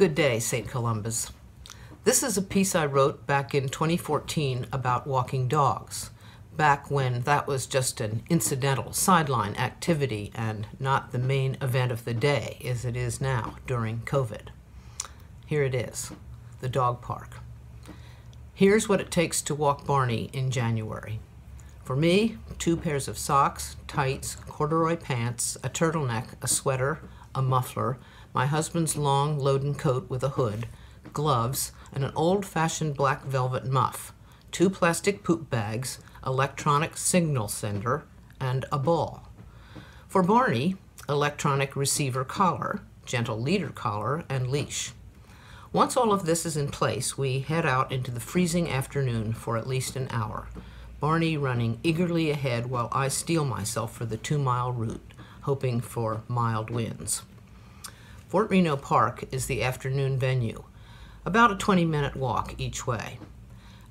Good day, St. Columba's. This is a piece I wrote back in 2014 about walking dogs, back when that was just an incidental sideline activity and not the main event of the day as it is now during COVID. Here it is the dog park. Here's what it takes to walk Barney in January. For me, two pairs of socks, tights, corduroy pants, a turtleneck, a sweater, a muffler, my husband's long loden coat with a hood, gloves, and an old fashioned black velvet muff, two plastic poop bags, electronic signal sender, and a ball. For Barney, electronic receiver collar, gentle leader collar, and leash. Once all of this is in place, we head out into the freezing afternoon for at least an hour. Barney running eagerly ahead while I steel myself for the two mile route, hoping for mild winds. Fort Reno Park is the afternoon venue, about a 20 minute walk each way.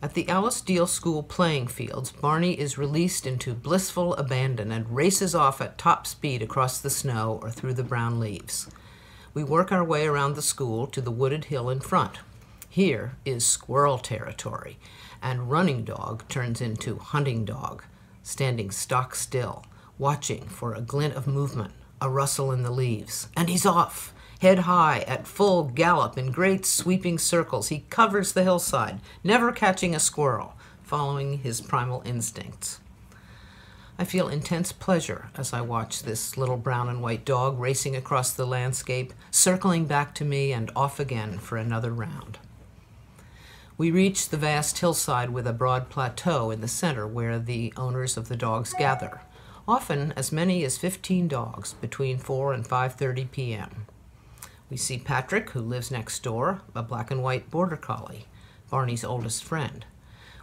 At the Alice Deal School playing fields, Barney is released into blissful abandon and races off at top speed across the snow or through the brown leaves. We work our way around the school to the wooded hill in front. Here is squirrel territory, and running dog turns into hunting dog, standing stock still, watching for a glint of movement, a rustle in the leaves, and he's off Head high, at full gallop, in great sweeping circles, he covers the hillside, never catching a squirrel, following his primal instincts. I feel intense pleasure as I watch this little brown and white dog racing across the landscape, circling back to me and off again for another round. We reach the vast hillside with a broad plateau in the center where the owners of the dogs gather, often as many as 15 dogs between 4 and 5:30 p.m. We see Patrick, who lives next door, a black and white border collie, Barney's oldest friend.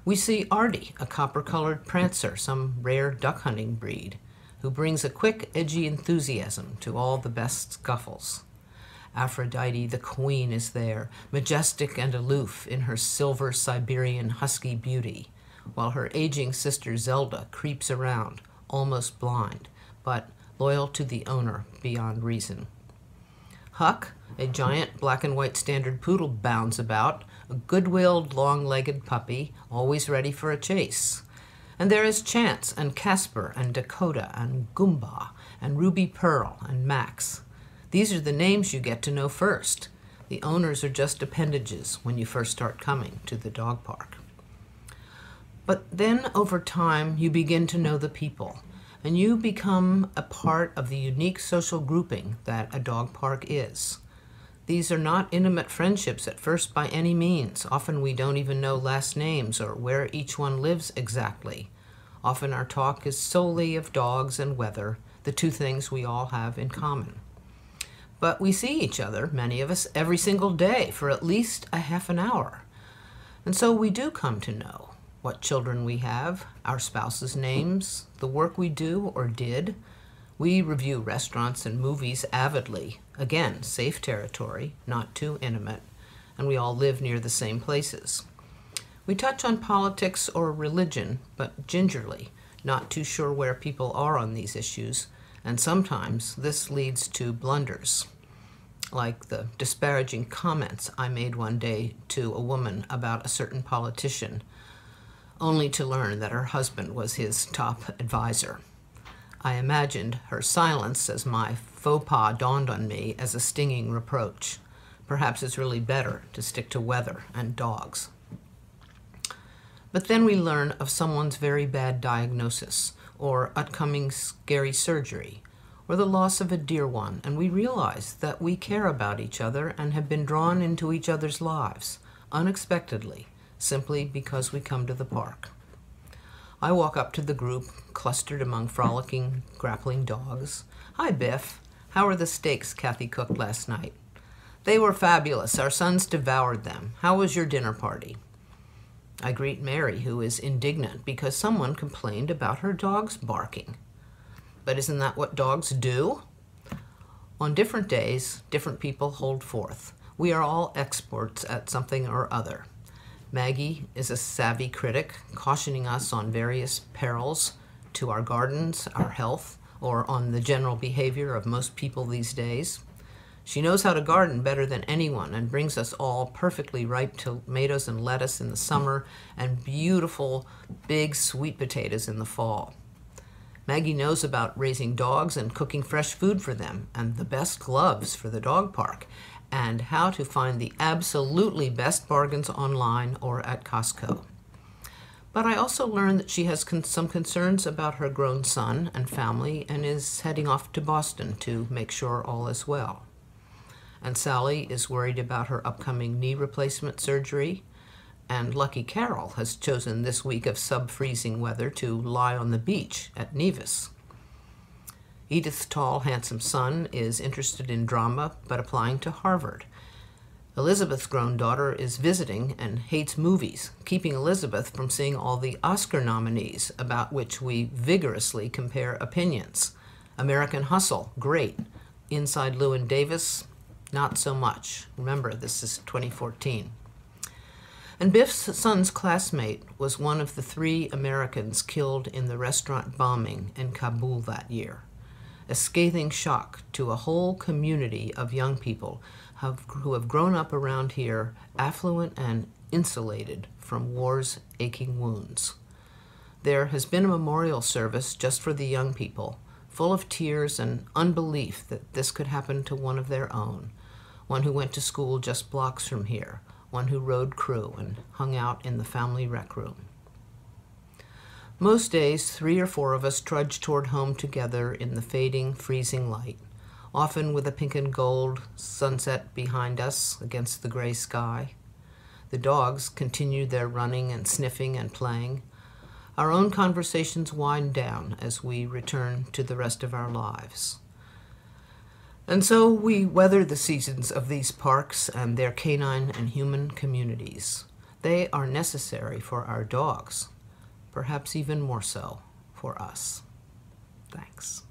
We see Artie, a copper colored prancer, some rare duck hunting breed, who brings a quick, edgy enthusiasm to all the best scuffles. Aphrodite, the queen, is there, majestic and aloof in her silver Siberian husky beauty, while her aging sister Zelda creeps around, almost blind, but loyal to the owner beyond reason. Huck, a giant black and white standard poodle, bounds about, a good willed, long legged puppy, always ready for a chase. And there is Chance and Casper and Dakota and Goomba and Ruby Pearl and Max. These are the names you get to know first. The owners are just appendages when you first start coming to the dog park. But then over time, you begin to know the people and you become a part of the unique social grouping that a dog park is. These are not intimate friendships at first by any means. Often we don't even know last names or where each one lives exactly. Often our talk is solely of dogs and weather, the two things we all have in common. But we see each other, many of us, every single day for at least a half an hour. And so we do come to know what children we have, our spouses' names, the work we do or did. We review restaurants and movies avidly. Again, safe territory, not too intimate, and we all live near the same places. We touch on politics or religion, but gingerly, not too sure where people are on these issues, and sometimes this leads to blunders, like the disparaging comments I made one day to a woman about a certain politician only to learn that her husband was his top advisor. I imagined her silence as my faux pas dawned on me as a stinging reproach. Perhaps it's really better to stick to weather and dogs. But then we learn of someone's very bad diagnosis, or upcoming scary surgery, or the loss of a dear one, and we realize that we care about each other and have been drawn into each other's lives unexpectedly simply because we come to the park. I walk up to the group, clustered among frolicking, grappling dogs. Hi, Biff. How are the steaks Kathy cooked last night? They were fabulous. Our sons devoured them. How was your dinner party? I greet Mary, who is indignant because someone complained about her dog's barking. But isn't that what dogs do? On different days, different people hold forth. We are all experts at something or other. Maggie is a savvy critic, cautioning us on various perils to our gardens, our health, or on the general behavior of most people these days. She knows how to garden better than anyone and brings us all perfectly ripe tomatoes and lettuce in the summer and beautiful big sweet potatoes in the fall. Maggie knows about raising dogs and cooking fresh food for them and the best gloves for the dog park and how to find the absolutely best bargains online or at Costco. But I also learned that she has con- some concerns about her grown son and family and is heading off to Boston to make sure all is well and Sally is worried about her upcoming knee replacement surgery. And Lucky Carol has chosen this week of sub freezing weather to lie on the beach at Nevis. Edith's tall, handsome son is interested in drama but applying to Harvard. Elizabeth's grown daughter is visiting and hates movies, keeping Elizabeth from seeing all the Oscar nominees about which we vigorously compare opinions. American Hustle, great. Inside Llewyn Davis, not so much. Remember, this is 2014. And Biff's son's classmate was one of the three Americans killed in the restaurant bombing in Kabul that year. A scathing shock to a whole community of young people have, who have grown up around here, affluent and insulated from war's aching wounds. There has been a memorial service just for the young people, full of tears and unbelief that this could happen to one of their own, one who went to school just blocks from here, one who rode crew and hung out in the family rec room. Most days, three or four of us trudge toward home together in the fading, freezing light, often with a pink and gold sunset behind us against the gray sky. The dogs continue their running and sniffing and playing. Our own conversations wind down as we return to the rest of our lives. And so we weather the seasons of these parks and their canine and human communities. They are necessary for our dogs, perhaps even more so for us. Thanks.